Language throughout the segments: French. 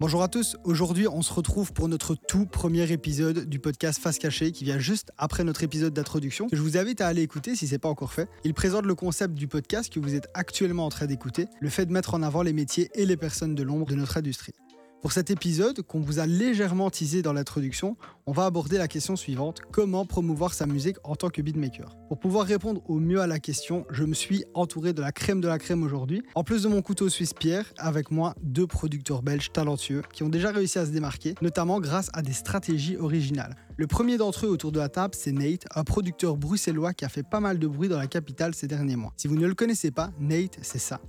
Bonjour à tous, aujourd'hui on se retrouve pour notre tout premier épisode du podcast Face Cachée qui vient juste après notre épisode d'introduction que je vous invite à aller écouter si c'est pas encore fait. Il présente le concept du podcast que vous êtes actuellement en train d'écouter, le fait de mettre en avant les métiers et les personnes de l'ombre de notre industrie. Pour cet épisode, qu'on vous a légèrement teasé dans l'introduction, on va aborder la question suivante comment promouvoir sa musique en tant que beatmaker? Pour pouvoir répondre au mieux à la question, je me suis entouré de la crème de la crème aujourd'hui. En plus de mon couteau suisse Pierre, avec moi deux producteurs belges talentueux qui ont déjà réussi à se démarquer, notamment grâce à des stratégies originales. Le premier d'entre eux autour de la table, c'est Nate, un producteur bruxellois qui a fait pas mal de bruit dans la capitale ces derniers mois. Si vous ne le connaissez pas, Nate, c'est ça.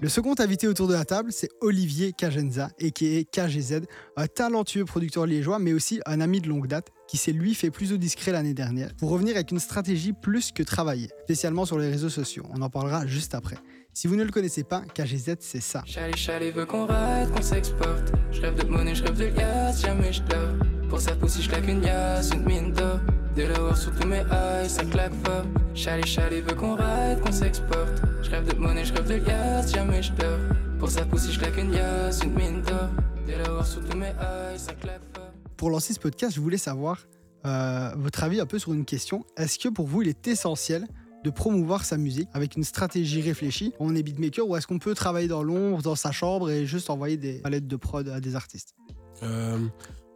Le second invité autour de la table, c'est Olivier Kajenza, a.k.a. KGZ, un talentueux producteur liégeois, mais aussi un ami de longue date qui s'est lui fait plus au discret l'année dernière, pour revenir avec une stratégie plus que travaillée, spécialement sur les réseaux sociaux. On en parlera juste après. Si vous ne le connaissez pas, KGZ, c'est ça. Chalet, chalet veut qu'on ride, qu'on s'exporte. Je rêve de monnaie, je rêve de liasse, jamais je dors. Pour sa pousse, je claque une liasse, une mine d'or. De l'or sur tous mes eyes, ça claque fort. Chalet, chalet veut qu'on ride, qu'on s'exporte. Je rêve de monnaie, je rêve de liasse, jamais je dors. Pour sa pousse, je claque une liasse, une mine d'or. De l'or sur tous mes eyes, ça claque fort. Pour lancer ce podcast, je voulais savoir euh, votre avis un peu sur une question. Est-ce que pour vous, il est essentiel de promouvoir sa musique avec une stratégie réfléchie. On est beatmaker ou est-ce qu'on peut travailler dans l'ombre, dans sa chambre et juste envoyer des palettes de prod à des artistes? Euh,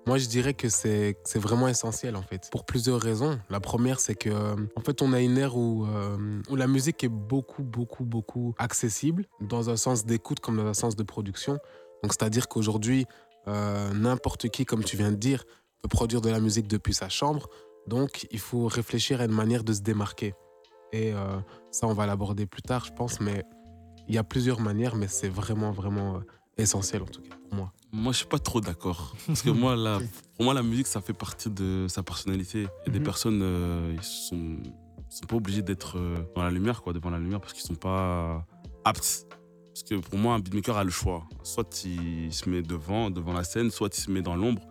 Moi, je dirais que c'est vraiment essentiel en fait, pour plusieurs raisons. La première, c'est que en fait, on a une ère où, euh, où la musique est beaucoup, beaucoup, beaucoup accessible dans un sens d'écoute comme dans un sens de production. Donc, c'est-à-dire qu'aujourd'hui, euh, n'importe qui, comme tu viens de dire, peut produire de la musique depuis sa chambre. Donc, il faut réfléchir à une manière de se démarquer. Et euh, ça, on va l'aborder plus tard, je pense. Mais il y a plusieurs manières, mais c'est vraiment, vraiment euh, essentiel, en tout cas, pour moi. Moi, je suis pas trop d'accord. Parce que moi, là, pour moi, la musique, ça fait partie de sa personnalité. Et des mhm. personnes, euh, ils sont, sont pas obligés d'être dans la lumière, quoi, devant la lumière, parce qu'ils sont pas aptes. Parce que pour moi, un beatmaker a le choix. Soit il se met devant, devant la scène, soit il se met dans l'ombre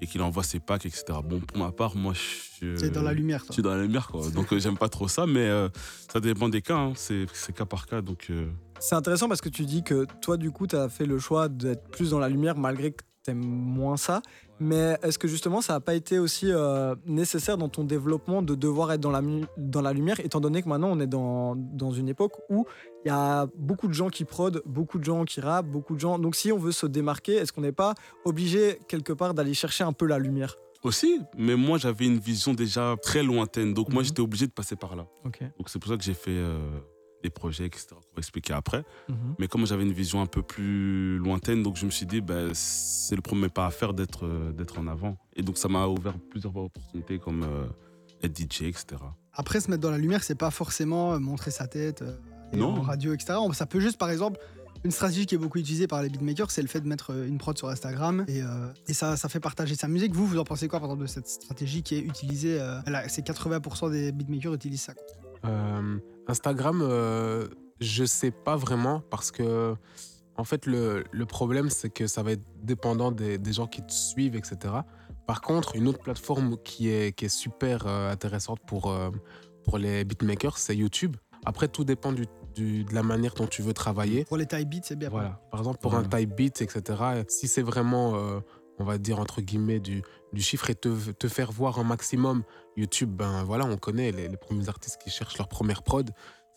et qu'il envoie ses packs, etc. Bon, pour ma part, moi, je. C'est dans la lumière, toi. Je suis dans la lumière, quoi. Donc, euh, j'aime pas trop ça, mais euh, ça dépend des cas. Hein. C'est cas par cas, donc. Euh. C'est intéressant parce que tu dis que toi, du coup, tu as fait le choix d'être plus dans la lumière malgré que t'aimes moins ça. Mais est-ce que justement, ça n'a pas été aussi euh, nécessaire dans ton développement de devoir être dans la, dans la lumière, étant donné que maintenant on est dans, dans une époque où il y a beaucoup de gens qui prodent, beaucoup de gens qui rappent, beaucoup de gens. Donc si on veut se démarquer, est-ce qu'on n'est pas obligé quelque part d'aller chercher un peu la lumière? Aussi, mais moi j'avais une vision déjà très lointaine, donc moi mhm. j'étais obligé de passer par là. Donc c'est pour ça que j'ai fait euh, des projets, etc., qu'on va expliquer après. Mhm. Mais comme j'avais une vision un peu plus lointaine, donc je me suis dit, ben, c'est le premier pas à faire d'être euh, d'être en avant. Et donc ça m'a ouvert plusieurs opportunités comme euh, être DJ, etc. Après, se mettre dans la lumière, c'est pas forcément euh, montrer sa tête en radio, etc. Ça peut juste, par exemple, une stratégie qui est beaucoup utilisée par les beatmakers, c'est le fait de mettre une prod sur Instagram et, et ça, ça fait partager sa musique. Vous, vous en pensez quoi, par exemple, de cette stratégie qui est utilisée C'est 80% des beatmakers utilisent ça. Instagram, euh, je sais pas vraiment parce que, en fait, le, le problème, c'est que ça va être dépendant des, des, gens qui te suivent, etc. Par contre, une autre plateforme qui est, qui est super euh, intéressante pour, euh, pour les beatmakers, c'est YouTube. Après, tout dépend du, du, de la manière dont tu veux travailler. Pour les type beats, c'est bien. Voilà. Par exemple, pour un type beat, etc., si c'est vraiment on va dire entre guillemets, du, du chiffre et te, te, faire voir un maximum. YouTube, ben voilà, on connaît les, les premiers artistes qui cherchent leur première prod,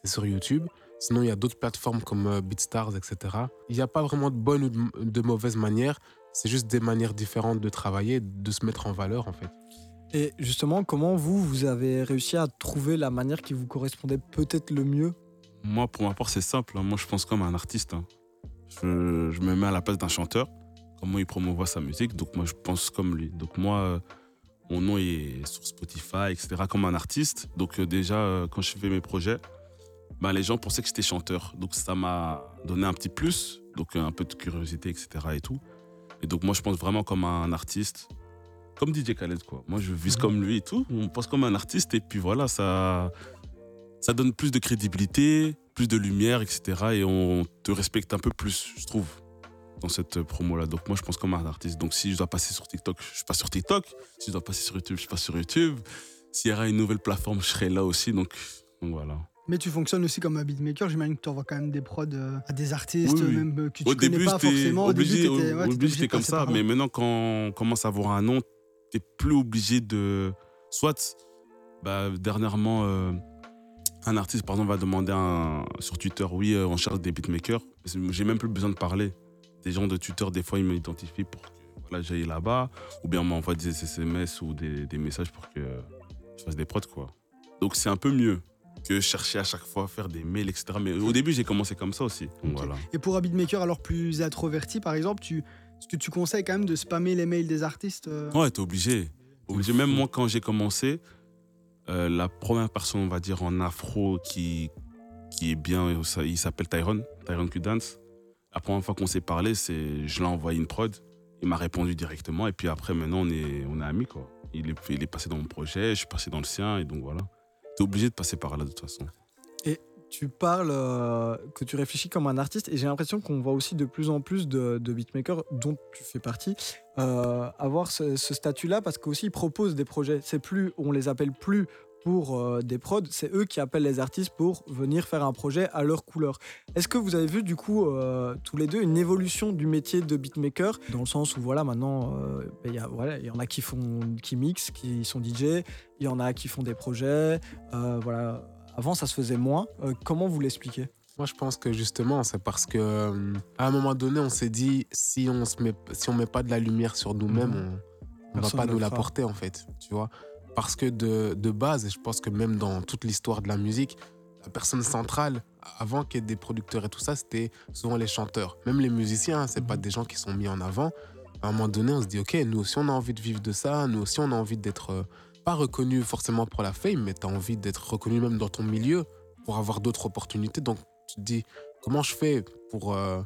c'est sur YouTube. Sinon, il y a d'autres plateformes comme euh, BeatStars, etc. Il n'y a pas vraiment de bonne ou de, mauvaise manière. C'est juste des manières différentes de travailler, de se mettre en valeur, en fait. Et justement, comment vous, vous avez réussi à trouver la manière qui vous correspondait peut-être le mieux? Moi, pour ma part, c'est simple. Hein. Moi, je pense comme un artiste. Hein. Je, me mets à la place d'un chanteur comment il promouvoit sa musique. Donc moi, je pense comme lui. Donc moi, euh, mon nom est sur Spotify, etc., comme un artiste. Donc euh, déjà, euh, quand je fais mes projets, bah, les gens pensaient que j'étais chanteur. Donc ça m'a donné un petit plus, donc un peu de curiosité, etc. et tout. Et donc moi, je pense vraiment comme un artiste, comme DJ Khaled, quoi. Moi, je vise comme lui et tout. On pense comme un artiste et puis voilà, ça, ça donne plus de crédibilité, plus de lumière, etc. Et on te respecte un peu plus, je trouve, dans cette promo-là. Donc moi, je pense comme un artiste. Donc si je dois passer sur TikTok, je passe sur TikTok. Si je dois passer sur YouTube, je passe sur YouTube. S'il y aura une nouvelle plateforme, je serai là aussi. Donc, donc voilà. Mais tu fonctionnes aussi comme un beatmaker. J'imagine que tu envoies quand même des prods euh, à des artistes, Oui, oui. même euh, que tu Au connais début, pas forcément. Obligé, au- début, c'était comme ça. Mais maintenant, quand on commence à avoir un nom, t'es plus obligé de. Soit, bah, dernièrement, euh, un artiste, par exemple, va demander un- sur Twitter, oui, euh, on cherche des beatmakers. J'ai même plus besoin de parler. Des gens de Twitter, des fois, ils m'identifient pour que voilà, j'aille là-bas. Ou bien on m'envoie des SMS ou des, des messages pour que je fasse des prods, quoi. Donc, c'est un peu mieux que chercher à chaque fois à faire des mails, etc. Mais au début, j'ai commencé comme ça aussi. Donc, Ok. voilà. Et pour un beatmaker alors plus introverti, par exemple, tu, est-ce que tu conseilles quand même de spammer les mails des artistes euh Ouais, t'es obligé. obligé. Même moi, quand j'ai commencé, euh, la première personne, on va dire, en afro qui, qui est bien, il s'appelle Tyrone, Tyrone Q-Dance. La première fois qu'on s'est parlé, c'est, je l'ai envoyé une prod. Il m'a répondu directement. Et puis après, maintenant, on est, on est amis. Il est, il est passé dans mon projet, je suis passé dans le sien. Et donc voilà. T'es obligé de passer par là, de toute façon. Tu parles euh, que tu réfléchis comme un artiste et j'ai l'impression qu'on voit aussi de plus en plus de, beatmakers dont tu fais partie euh, avoir ce, statut-là parce qu'aussi ils proposent des projets. C'est plus, on les appelle plus pour euh, des prods, c'est eux qui appellent les artistes pour venir faire un projet à leur couleur. Est-ce que vous avez vu du coup tous les deux une évolution du métier de beatmaker dans le sens où voilà maintenant il y voilà il y en a qui font qui mixent, qui sont DJ, il y en a qui font des projets, voilà avant, ça se faisait moins. Euh, comment vous l'expliquez? Moi, je pense que justement, c'est parce que euh, à un moment donné, on s'est dit si on se met, si on met pas de la lumière sur nous-mêmes, Mhm. on, on va pas ne nous le la fera. porter en fait, tu vois. Parce que de, de base, et je pense que même dans toute l'histoire de la musique, la personne centrale, avant qu'il y ait des producteurs et tout ça, c'était souvent les chanteurs. Même les musiciens, c'est pas Mhm. des gens qui sont mis en avant. À un moment donné, on se dit ok, nous aussi on a envie de vivre de ça, nous aussi on a envie d'être euh, reconnu forcément pour la fame, mais tu as envie d'être reconnu même dans ton milieu pour avoir d'autres opportunités. Donc tu te dis comment je fais pour, euh,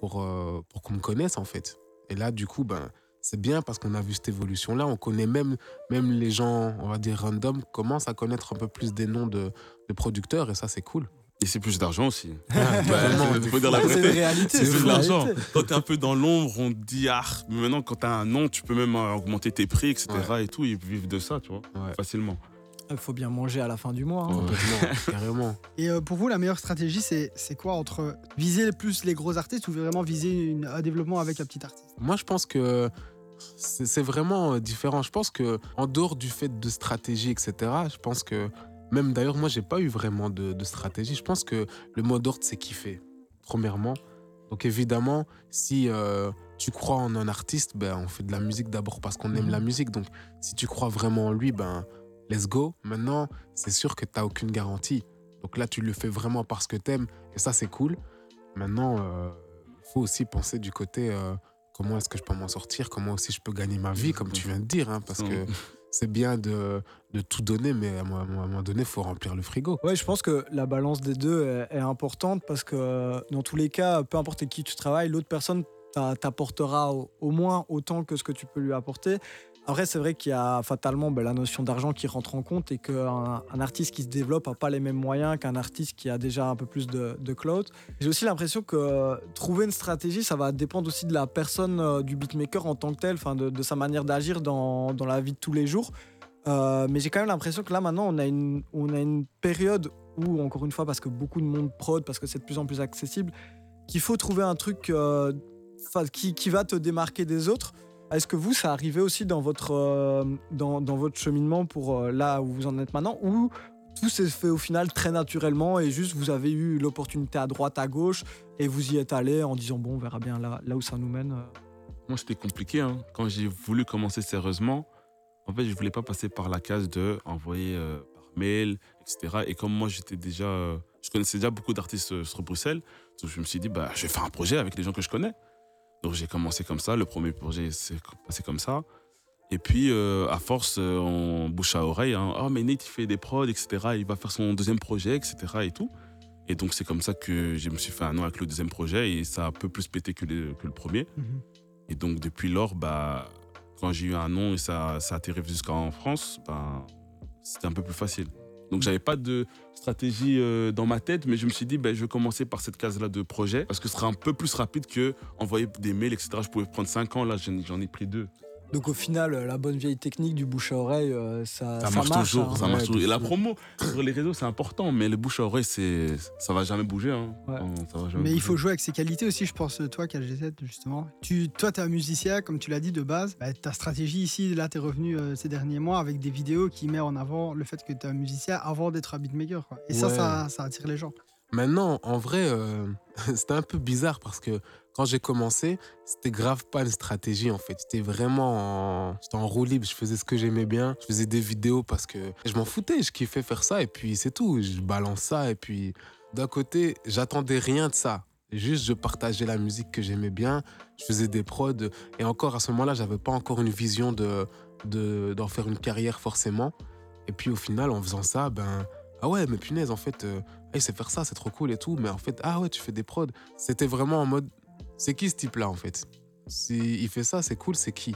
pour, euh, pour qu'on me connaisse en fait? Et là, du coup, ben, c'est bien parce qu'on a vu cette évolution-là. On connaît même, même les gens, on va dire random, commencent à connaître un peu plus des noms de, de producteurs et ça, c'est cool. Et c'est plus d'argent aussi. faut dire la Ah, C'est vérité. une réalité. C'est de l'argent. Quand t'es un peu dans l'ombre, on te dit ah, mais maintenant quand t'as un nom, tu peux même euh, augmenter tes prix, etc. Et tout, ils vivent de ça, tu vois, Ouais. facilement. Il faut bien manger à la fin du mois. hein. Complètement, carrément. Et euh, pour vous, la meilleure stratégie, c'est c'est quoi entre viser plus les gros artistes ou vraiment viser une- un développement avec un petit artiste? Moi, je pense que c'est c'est vraiment euh, différent. Je pense que en dehors du fait de stratégie, etc., je pense que même d'ailleurs, moi, j'ai pas eu vraiment de, de stratégie. Je pense que le mot d'ordre, c'est kiffer, premièrement. Donc évidemment, si euh, tu crois en un artiste, ben, on fait de la musique d'abord parce qu'on aime Mhm. la musique. Donc si tu crois vraiment en lui, ben, let's go. Maintenant, c'est sûr que tu n'as aucune garantie. Donc là, tu le fais vraiment parce que tu aimes. Et ça, c'est cool. Maintenant, il faut aussi penser du côté euh, comment est-ce que je peux m'en sortir, comment aussi je peux gagner ma vie, comme tu viens de dire. hein, parce que c'est bien de, de tout donner, mais à un moment donné, il faut remplir le frigo. Ouais, je pense que la balance des deux est, importante parce que euh, dans tous les cas, peu importe qui tu travailles, l'autre personne t'a- t'apportera au moins autant que ce que tu peux lui apporter. Après, c'est vrai qu'il y a fatalement ben, la notion d'argent qui rentre en compte et qu'un un artiste qui se développe n'a pas les mêmes moyens qu'un artiste qui a déjà un peu plus de, de clout. J'ai aussi l'impression que trouver une stratégie, ça va dépendre aussi de la personne, euh, du beatmaker en tant que tel, de, sa manière d'agir dans, la vie de tous les jours. Euh, mais j'ai quand même l'impression que là maintenant on a une, période où encore une fois parce que beaucoup de monde prod, parce que c'est de plus en plus accessible, qu'il faut trouver un truc euh, qui va te démarquer des autres. Est-ce que vous, ça arrivait aussi dans votre, euh, dans, dans votre cheminement pour euh, là où vous en êtes maintenant ou tout s'est fait au final très naturellement et juste vous avez eu l'opportunité à droite, à gauche et vous y êtes allé en disant bon, on verra bien là, là où ça nous mène. euh? Moi, c'était compliqué. hein. Quand j'ai voulu commencer sérieusement, en fait, je voulais pas passer par la case de envoyer par mail, etc. Et comme moi, j'étais déjà, je connaissais déjà beaucoup d'artistes sur Bruxelles, donc je me suis dit, bah, je vais faire un projet avec les gens que je connais. Donc j'ai commencé comme ça. Le premier projet s'est passé comme ça. Et puis, euh, à force, euh, on bouche à oreille. Hein, oh, mais Nate, il fait des prods, etc. Il va faire son deuxième projet, etc. Et tout. Et donc, c'est comme ça que je me suis fait un nom avec le deuxième projet. Et ça a un peu plus pété que le, que le premier. Et donc, depuis lors, bah, quand j'ai eu un nom et ça, ça atterrit jusqu'en France, bah, c'était un peu plus facile. Donc j'avais pas de stratégie euh, dans ma tête, mais je me suis dit, ben, je vais commencer par cette case-là de projet, parce que ce sera un peu plus rapide que envoyer des mails, etc. Je pouvais prendre 5 ans, là j'en ai pris deux. Donc au final, euh, la bonne vieille technique du bouche à oreille, euh, ça, Ça, marche, toujours, hein. ça Ouais, marche toujours. Et la promo sur les réseaux, c'est important, mais le bouche à oreille, c'est, ça va jamais bouger. Hein. Ouais. Non, ça va jamais Mais il faut jouer avec ses qualités aussi, je pense, toi, KG7, justement. Tu, toi, tu es un musicien, comme tu l'as dit de base. Bah, ta stratégie ici, là, tu es revenu euh, ces derniers mois avec des vidéos qui mettent en avant le fait que tu es un musicien avant d'être un beatmaker. Quoi. Et ça, ça, ça attire les gens. Maintenant, en vrai, euh, c'était un peu bizarre parce que quand j'ai commencé, c'était grave pas une stratégie en fait. J'étais vraiment en, j'étais roue libre, je faisais ce que j'aimais bien. Je faisais des vidéos parce que je m'en foutais, je kiffais faire ça et puis c'est tout. Je balance ça et puis d'un côté, j'attendais rien de ça. Juste, je partageais la musique que j'aimais bien, je faisais des prods et encore à ce moment-là, j'avais pas encore une vision de de- d'en faire une carrière forcément. Et puis au final, en faisant ça, ben ah ouais, mais punaise, en fait, euh, il sait faire ça, c'est trop cool et tout. Mais en fait, ah ouais, tu fais des prods. C'était vraiment en mode, c'est qui ce type-là en fait? Si il fait ça, c'est cool, c'est qui?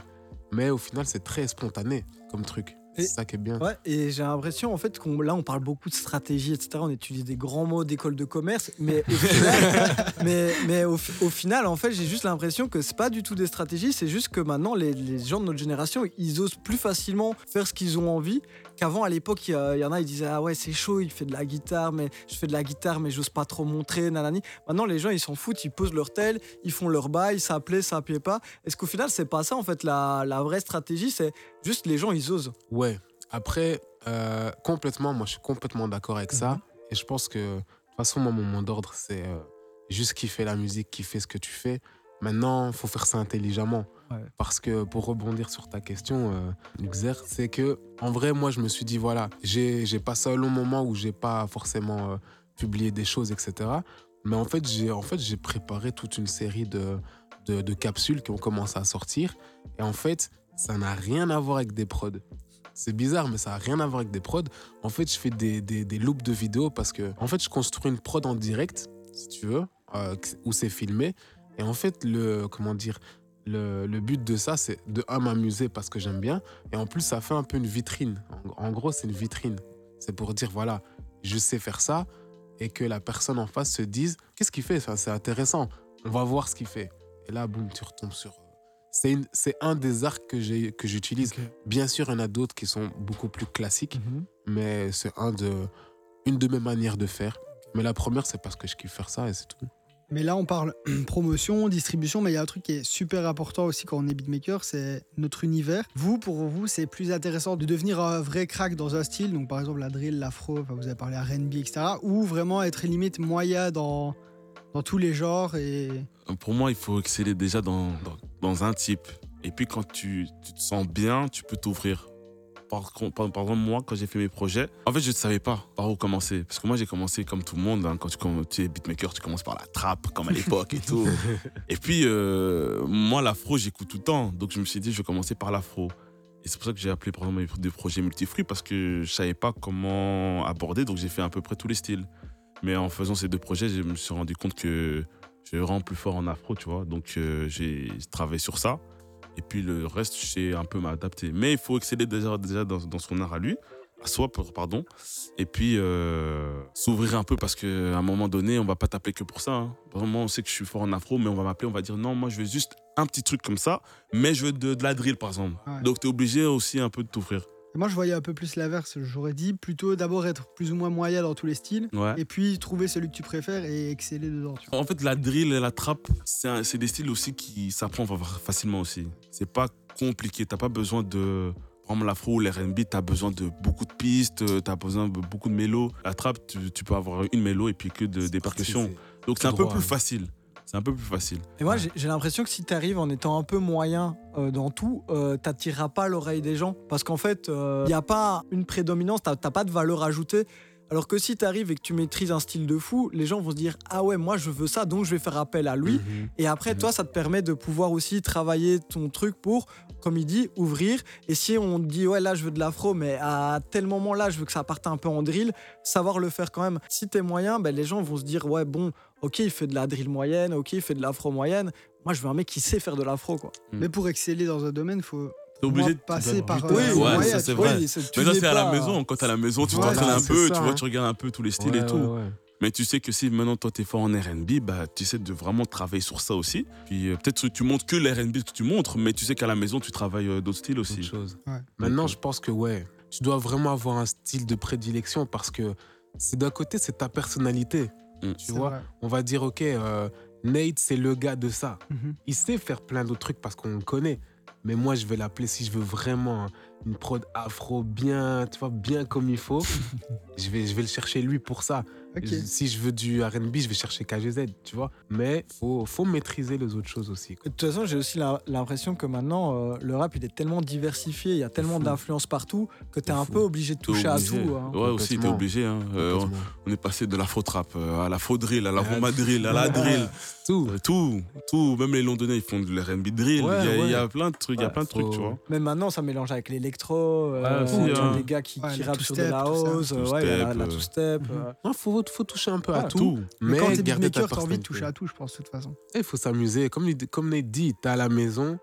Mais au final, c'est très spontané comme truc. C'est ça qui est bien. Ouais, et j'ai l'impression en fait qu'on là on parle beaucoup de stratégie, etc. On utilise des grands mots d'école de commerce, mais au final, mais, mais au, au final en fait j'ai juste l'impression que c'est pas du tout des stratégies, c'est juste que maintenant les, les gens de notre génération ils osent plus facilement faire ce qu'ils ont envie qu'avant à l'époque il y, a- il y en a ils disaient ah ouais c'est chaud, il fait de la guitare mais je fais de la guitare mais j'ose pas trop montrer nanani. Maintenant les gens ils s'en foutent, ils posent leur tel, ils font leur bail, ça plaît, ça plaît pas. Est-ce qu'au final c'est pas ça en fait la, la vraie stratégie, c'est juste les gens ils osent. Ouais. Après, euh, complètement, moi, je suis complètement d'accord avec ça. Mhm. Et je pense que, de toute façon, moi, mon mot d'ordre, c'est euh, juste kiffer la musique, kiffer ce que tu fais. Maintenant, il faut faire ça intelligemment. Ouais. Parce que, pour rebondir sur ta question, euh, Luxer, c'est que, en vrai, moi, je me suis dit, voilà, j'ai passé un long moment où j'ai pas forcément euh, publié des choses, etc. Mais en fait, j'ai en fait, préparé toute une série de, de, de capsules qui ont commencé à sortir. Et en fait, ça n'a rien à voir avec des prods. C'est bizarre, mais ça n'a rien à voir avec des prods. En fait, je fais des, des, loops de vidéos parce que, en fait, je construis une prod en direct, si tu veux, euh, où c'est filmé. Et en fait, le, comment dire, le, but de ça, c'est de, un, m'amuser parce que j'aime bien. Et en plus, ça fait un peu une vitrine. En, en gros, c'est une vitrine. C'est pour dire, voilà, je sais faire ça. Et que la personne en face se dise, qu'est-ce qu'il fait? Enfin, C'est intéressant. On va voir ce qu'il fait. Et là, boum, tu retombes sur. C'est une- c'est un des arcs que j'ai- que j'utilise. Bien sûr, il y en a d'autres qui sont beaucoup plus classiques, mais c'est un de, une de mes manières de faire. Mais la première, c'est parce que je kiffe faire ça et c'est tout. Mais là, on parle promotion, distribution, mais il y a un truc qui est super important aussi quand on est beatmaker, c'est notre univers. Vous, pour vous, c'est plus intéressant de devenir un vrai crack dans un style, donc par exemple la drill, l'afro, enfin, vous avez parlé R&B, etc., ou vraiment être limite moyen dans, dans tous les genres et... Pour moi, il faut exceller déjà dans, dans, dans un type. Et puis, quand tu, tu te sens bien, tu peux t'ouvrir. Par, par, par exemple, moi, quand j'ai fait mes projets, en fait, je ne savais pas par où commencer. Parce que moi, j'ai commencé comme tout le monde. hein. Quand tu, comm- tu es beatmaker, tu commences par la trappe, comme à l'époque et tout. et puis, euh, moi, l'afro, j'écoute tout le temps. Donc, je me suis dit, je vais commencer par l'afro. Et c'est pour ça que j'ai appelé, par exemple, des projets multifruits, parce que je savais pas comment aborder. Donc, j'ai fait à peu près tous les styles. Mais en faisant ces deux projets, je me suis rendu compte que je suis vraiment plus fort en afro, tu vois. Donc, euh, j'ai travaillé sur ça. Et puis, le reste, je sais un peu m'adapter. Mais il faut exceller déjà, déjà dans, dans son art à lui, à soi, pardon. Et puis, euh, s'ouvrir un peu parce qu'à un moment donné, on va pas t'appeler que pour ça. hein. Vraiment, on sait que je suis fort en afro, mais on va m'appeler, on va dire non, moi, je veux juste un petit truc comme ça, mais je veux de, de la drill, par exemple. Ouais. Donc, tu es obligé aussi un peu de t'ouvrir. Et moi, je voyais un peu plus l'inverse. J'aurais dit plutôt d'abord être plus ou moins moyen dans tous les styles, Ouais. et puis trouver celui que tu préfères et exceller dedans. tu vois. En fait, la drill et la trappe, c'est des styles aussi qui s'apprennent facilement aussi. C'est pas compliqué. T'as pas besoin de. Par exemple, l'afro ou l'R&B, t'as besoin de beaucoup de pistes, t'as besoin de beaucoup de mélos. La trappe, tu, tu peux avoir une mélo et puis que de- des percussions. Donc c'est un peu droit, plus ouais. facile. C'est un peu plus facile. Et moi, Ouais. j'ai l'impression que si tu arrives en étant un peu moyen euh, dans tout, euh, t'attireras pas l'oreille des gens. Parce qu'en fait, il n'y a pas une prédominance, t'as pas de valeur ajoutée. Alors que si tu arrives et que tu maîtrises un style de fou, les gens vont se dire Ah ouais, moi je veux ça, donc je vais faire appel à lui. Mhm. Et après, Mhm. toi, ça te permet de pouvoir aussi travailler ton truc pour, comme il dit, ouvrir. Et si on te dit, ouais, là, je veux de l'afro, mais à tel moment-là, je veux que ça parte un peu en drill, savoir le faire quand même. Si t'es moyen, ben, les gens vont se dire, ouais, bon, ok, il fait de la drill moyenne, ok, il fait de l'afro moyenne. Moi, je veux un mec qui sait faire de l'afro, quoi. Mm. Mais pour exceller dans un domaine, faut T'es obligé de passer par. buter. euh, Ouais, moyen, ça, c'est vrai. Oui, Mais ça, c'est à la maison. Quand t'es à la maison, tu Voilà, t'entraînes un peu, ça, tu vois, hein. tu regardes un peu tous les styles Ouais, et tout. ouais, ouais. Mais tu sais que si maintenant toi t'es fort en RB, bah tu essaies de vraiment travailler sur ça aussi. Puis euh, peut-être que tu montres que l'RB que tu montres, mais tu sais qu'à la maison tu travailles euh, d'autres styles aussi. chose. Ouais. Maintenant, je pense que ouais, tu dois vraiment avoir un style de prédilection parce que c'est d'un côté, c'est ta personnalité. Mm. Tu vois, vrai. on va dire, ok, euh, Nate, c'est le gars de ça. Mhm. Il sait faire plein d'autres trucs parce qu'on le connaît. Mais moi, je vais l'appeler si je veux vraiment une prod afro bien, tu vois, bien comme il faut. je, vais, je vais le chercher lui pour ça. Si je veux du R&B, je vais chercher KGZ, tu vois. Mais faut, faut maîtriser les autres choses aussi. quoi. De toute façon, j'ai aussi la- l'impression que maintenant, euh, le rap, il est tellement diversifié, il y a tellement d'influences partout que tu es un fou. peu obligé de toucher à tout. hein. Ouais, aussi, t'es Complètement. obligé. hein. Euh, on, est passé de l'afro-trap euh, à l'afro-drill, à la rumba drill, à la drill. Tout. Tout, tout. Même les Londonais, ils font de l'RB drill. Ouais, il, y a, il y a ouais. plein de trucs, il y a plein de trucs, tu vois. Même maintenant, ça mélange avec l'électro, euh, tu hein. des gars qui, Ouais, qui la rappent sur de la house, ouais, il y a la, Two-step, faut, faut toucher un peu à Ouais, tout. Tout. Mais Mais quand t'es garder ta beatmaker, t'as envie de toucher à tout, je pense, de toute façon. Il faut s'amuser. Comme, comme Nate dit, t'es à la maison,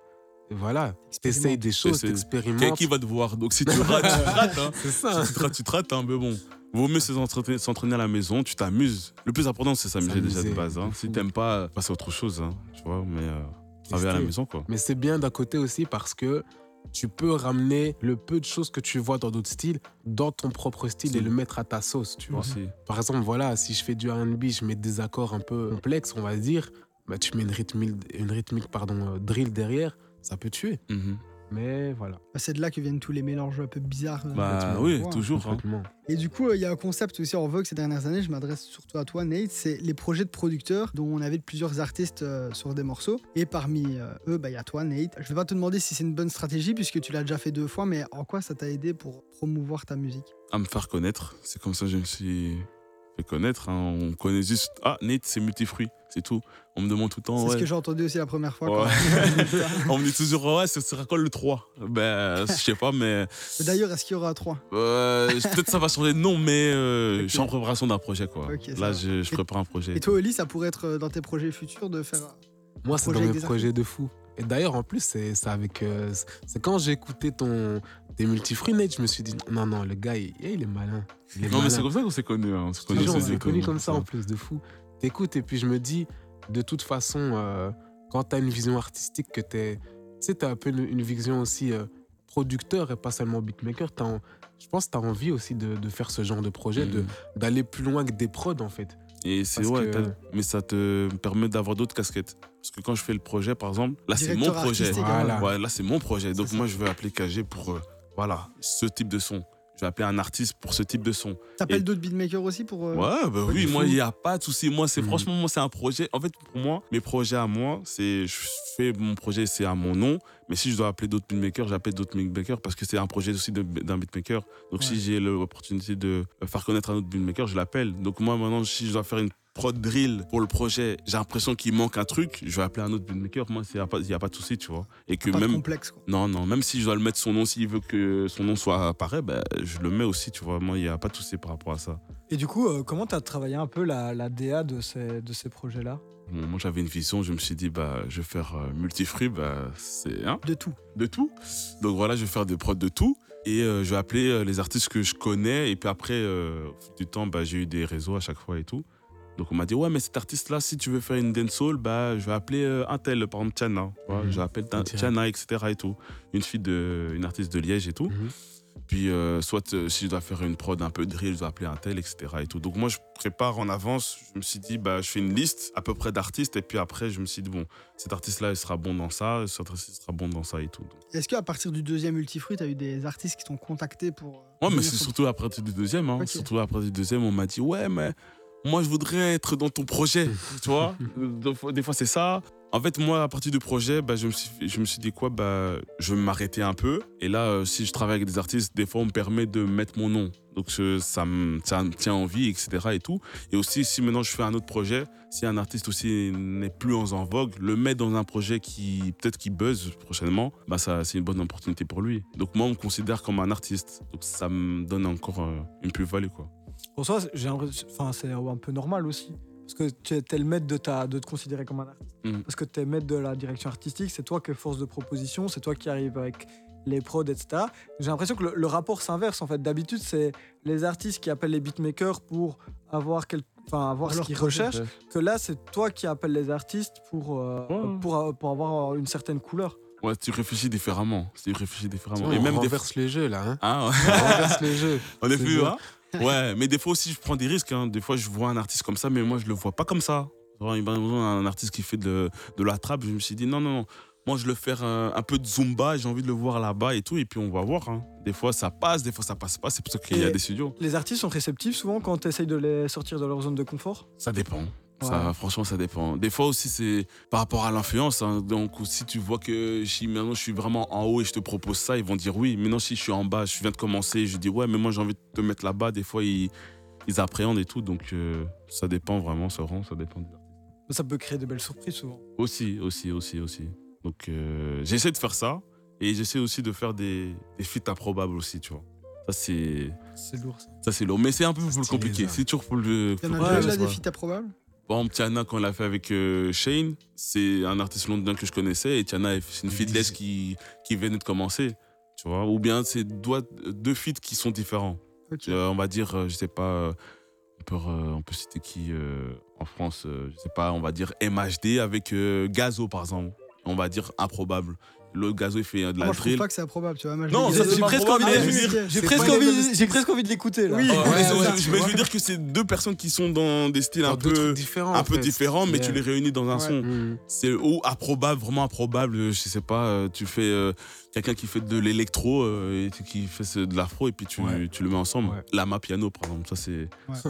voilà, t'essayes des choses, t'expérimentes. Qui, qui va te voir Donc si tu rates, tu rates. hein. C'est ça. Si tu te rates, tu te rates, hein, mais bon. Vaut mieux se s'entraîner à la maison, tu t'amuses. Le plus important, c'est s'amuser déjà de base. hein. Si t'aimes pas, passe à autre chose, hein, tu vois, mais euh, travailler à la maison, quoi. Mais c'est bien d'un côté aussi parce que tu peux ramener le peu de choses que tu vois dans d'autres styles dans ton propre style et le mettre à ta sauce, tu vois. Par exemple, voilà, si je fais du R&B, je mets des accords un peu complexes, on va dire, bah, tu mets une rythmique, une rythmique pardon, euh, drill derrière, ça peut tuer. Mhm. Mais voilà. Bah, C'est de là que viennent tous les mélanges un peu bizarres. euh, Bah oui, toujours. hein. Et du coup, euh, il y a un concept aussi en vogue ces dernières années, je m'adresse surtout à toi, Nate, c'est les projets de producteurs dont on avait plusieurs artistes euh, sur des morceaux. Et parmi euh, eux, bah, il y a toi, Nate. Je vais pas te demander si c'est une bonne stratégie puisque tu l'as déjà fait deux fois, mais en quoi ça t'a aidé pour promouvoir ta musique? À me faire connaître. C'est comme ça que je me suis fait connaître. hein. On connaît juste. Ah, Nate, c'est multifruit. C'est tout. On me demande tout le temps. C'est ouais. ce que j'ai entendu aussi la première fois. Ouais. quand- On me dit toujours, ouais, ce sera quoi le 3 Ben, je sais pas, mais D'ailleurs, est-ce qu'il y aura trois? Euh, peut-être ça va changer de nom, mais euh, je suis en préparation d'un projet, quoi. Là, je, je Et- prépare un projet. Et toi, Oli, ça pourrait être euh, dans tes projets futurs de faire. Moi, c'est projet dans mes des projets de fou. Et d'ailleurs, en plus, c'est avec. euh, c'est- quand j'ai écouté ton, tes multifruits, Nate, je me suis dit, non, non, le gars, il, il est malin. Il est Non, mais c'est comme ça qu'on s'est connus. Hein. On s'est connus connus comme comme ça en plus, de fou. T'écoutes et puis je me dis, de toute façon, euh, quand t'as une vision artistique, que t'es. Tu sais, t'as un peu une, une vision aussi euh, producteur et pas seulement beatmaker. je pense que t'as envie aussi de, de faire ce genre de projet, de- Mhm. d'aller plus loin que des prods en fait. Et c'est ouais, que- mais ça te permet d'avoir d'autres casquettes. Parce que quand je fais le projet, par exemple, là c'est mon projet. artistique, Voilà. Ouais, là c'est mon projet. Donc moi je vais appeler KG pour euh, voilà ce type de son. Je vais appeler un artiste pour ce type de son. T'appelles Et- d'autres beatmakers aussi pour. euh, Ouais, bah oui, moi il n'y a pas de souci. Moi c'est Mhm. franchement moi c'est un projet. En fait pour moi mes projets à moi c'est je fais mon projet c'est à mon nom. Mais si je dois appeler d'autres beatmakers, j'appelle d'autres beatmakers parce que c'est un projet aussi d'un beatmaker. Donc Ouais. si j'ai l'opportunité de faire connaître un autre beatmaker, je l'appelle. Donc moi maintenant si je dois faire une prod drill pour le projet, j'ai l'impression qu'il manque un truc, je vais appeler un autre beatmaker. Moi il n'y a, a pas de souci, tu vois. Et que pas même complexe. Quoi. non, non, même si je dois le mettre son nom, s'il veut que son nom soit pareil, ben, je le mets aussi, tu vois. Moi, il n'y a pas de souci par rapport à ça. Et du coup, euh, comment tu as travaillé un peu la, la DA de ces, de ces projets-là? Bon, moi, j'avais une vision, je me suis dit, bah, je vais faire euh, multifruit, bah, c'est hein, De tout. de tout. Donc voilà, je vais faire des prods de tout. Et euh, je vais appeler euh, les artistes que je connais. Et puis après, du temps, bah, j'ai eu des réseaux à chaque fois et tout. Donc on m'a dit, ouais, mais cet artiste-là, si tu veux faire une dancehall, bah, je vais appeler euh, un tel, par exemple Tiana. Tu vois. Je vais appeler Direct. Tiana, etc. Et tout. Une fille de, une artiste de Liège et tout. Mhm. Puis, euh, soit euh, si je dois faire une prod un peu drill, je dois appeler un tel, etc. Et tout. Donc, moi, je prépare en avance. Je me suis dit, bah, je fais une liste à peu près d'artistes. Et puis après, je me suis dit, bon, cet artiste-là, il sera bon dans ça. Cet artiste, sera bon dans ça et tout. Est-ce qu'à partir du deuxième multifruit, t'as eu des artistes qui t'ont contacté pour. Ouais, mais c'est sur- surtout après du deuxième. Hein. Ok. Surtout après du deuxième, on m'a dit, ouais, mais moi, je voudrais être dans ton projet. tu vois Des fois, c'est ça. En fait, moi, à partir du projet, bah, je, me suis, je me suis dit quoi bah, Je vais m'arrêter un peu. Et là, euh, si je travaille avec des artistes, des fois, on me permet de mettre mon nom. Donc, je- ça, me, ça me tient en vie, etc. Et, tout. et aussi, si maintenant je fais un autre projet, si un artiste aussi n'est plus en, en vogue, le mettre dans un projet qui peut-être qui buzz prochainement, bah, ça, c'est une bonne opportunité pour lui. Donc, moi, on me considère comme un artiste. Donc, ça me donne encore euh, une plus-value. quoi. Pour toi, j'ai l'impression- enfin, c'est un peu normal aussi. Parce que tu es, t'es le maître de, ta, de te considérer comme un artiste. Mhm. Parce que tu es maître de la direction artistique, c'est toi qui es force de proposition, c'est toi qui arrive avec les prods, etc. J'ai l'impression que le, le rapport s'inverse en fait. D'habitude, c'est les artistes qui appellent les beatmakers pour avoir, quel- enfin, avoir ce qu'ils recherchent. Que là, c'est toi qui appelles les artistes pour, euh, Ouais. pour, pour avoir une certaine couleur. Ouais, tu réfléchis différemment. Tu réfléchis différemment. Et même des renverse les jeux là. Hein. Ah, ouais. On renverse les jeux. On est C'est plus, bien. hein Ouais, mais des fois aussi, je prends des risques. hein. Des fois, je vois un artiste comme ça, mais moi, je le vois pas comme ça. Il a un artiste qui fait de, de la trappe. Je me suis dit, non, non, non. Moi, je le faire un, un peu de Zumba. J'ai envie de le voir là-bas et tout. Et puis, on va voir. hein. Des fois, ça passe. Des fois, ça passe pas. C'est pour ça qu'il y a des studios. Les artistes sont réceptifs souvent quand tu essayes de les sortir de leur zone de confort? Ça dépend. Ça, franchement, ça dépend. Des fois aussi, c'est par rapport à l'influence. hein. Donc, si tu vois que si maintenant je suis vraiment en haut et je te propose ça, ils vont dire oui. Maintenant, si je suis en bas, je viens de commencer, je dis ouais, mais moi j'ai envie de te mettre là-bas. Des fois, ils, ils appréhendent et tout. Donc, euh, ça dépend vraiment, ça rend, ça dépend. Ça peut créer de belles surprises souvent. Aussi, aussi, aussi, aussi. Donc, euh, j'essaie de faire ça et j'essaie aussi de faire des, des feats improbables aussi, tu vois. Ça, c'est C'est lourd. ça. ça c'est lourd. Mais c'est un peu plus compliqué. C'est toujours pour le. Il y en a pour Ouais, déjà des feats improbables? Par exemple, Tiana, quand on l'a fait avec euh, Shane, c'est un artiste londonien que je connaissais. Et Tiana, c'est une feedless qui, qui venait de commencer. Tu vois Ou bien c'est deux feats qui sont différents. Euh, on va dire, euh, je sais pas, on, peut, on peut citer qui euh, en France Je sais pas, on va dire MHD avec Gazo, par exemple. On va dire improbable. L'autre Gazo, il fait euh, de la Moi, je trouve drill. pas que c'est improbable, tu vois. Moi, je Non, ça, J'ai presque envie de- dire, j'ai c'est presque pas envie- j'ai presque envie de l'écouter là. Oui. Ouais, Ouais, mais ouais, c'est- ouais, je, tu mais je vois. veux dire que c'est deux personnes qui sont dans des styles un peu, différents. un peu différents, mais tu les réunis dans un Ouais. son. Mhm. C'est ou improbable, vraiment improbable. Je sais pas, euh, tu fais euh, quelqu'un qui fait de l'électro euh, et qui fait de l'afro et puis tu, Ouais. tu le mets ensemble. Ouais. Lama piano, par exemple, ça c'est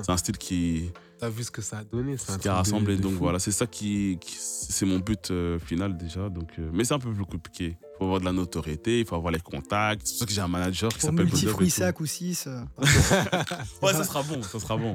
un style qui, T'as vu ce que ça a donné un qui a rassemblé. Donc fou. voilà, c'est ça qui, qui- c'est mon but euh, final déjà. Donc, euh, mais c'est un peu plus compliqué. Il faut avoir de la notoriété, il faut avoir les contacts. C'est pour ça que j'ai un manager qui s'appelle multifruits tout. 5 ou 6. Ouais, ça sera bon, ça sera bon.